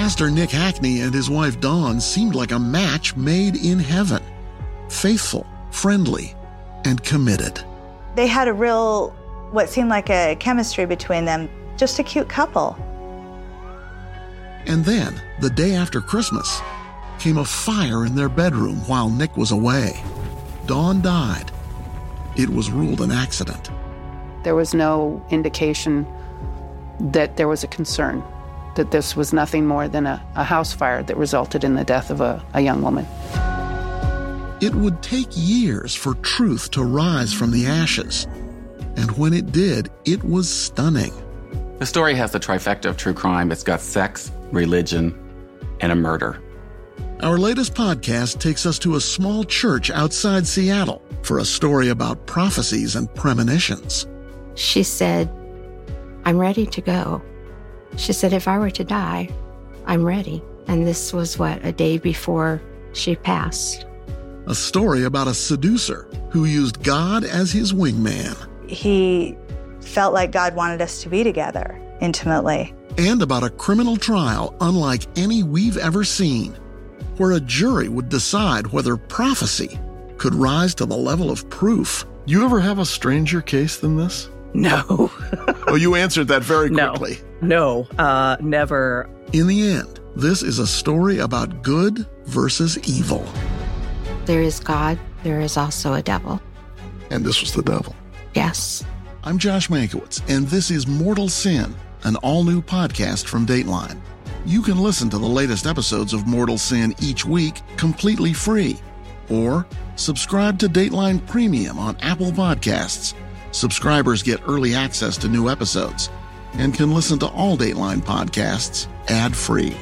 Pastor Nick Hacheney and his wife Dawn seemed like a match made in heaven faithful, friendly, and committed. They had a real, what seemed like a chemistry between them, just a cute couple. And then, the day after Christmas, came a fire in their bedroom while Nick was away. Dawn died. It was ruled an accident. There was no indication that there was a concern, that this was nothing more than a, a house fire that resulted in the death of a, a young woman. It would take years for truth to rise from the ashes. And when it did, it was stunning. The story has the trifecta of true crime it's got sex, religion, and a murder. Our latest podcast takes us to a small church outside Seattle for a story about prophecies and premonitions. She said, I'm ready to go. She said, if I were to die, I'm ready. And this was what, a day before she passed. A story about a seducer who used God as his wingman. He felt like God wanted us to be together intimately. And about a criminal trial unlike any we've ever seen, where a jury would decide whether prophecy could rise to the level of proof. You ever have a stranger case than this? No. oh, you answered that very quickly. No, no uh, never. In the end, this is a story about good versus evil. There is God, there is also a devil. And this was the devil. Yes. I'm Josh Mankiewicz, and this is Mortal Sin, an all new podcast from Dateline. You can listen to the latest episodes of Mortal Sin each week completely free, or subscribe to Dateline Premium on Apple Podcasts. Subscribers get early access to new episodes and can listen to all Dateline podcasts ad free.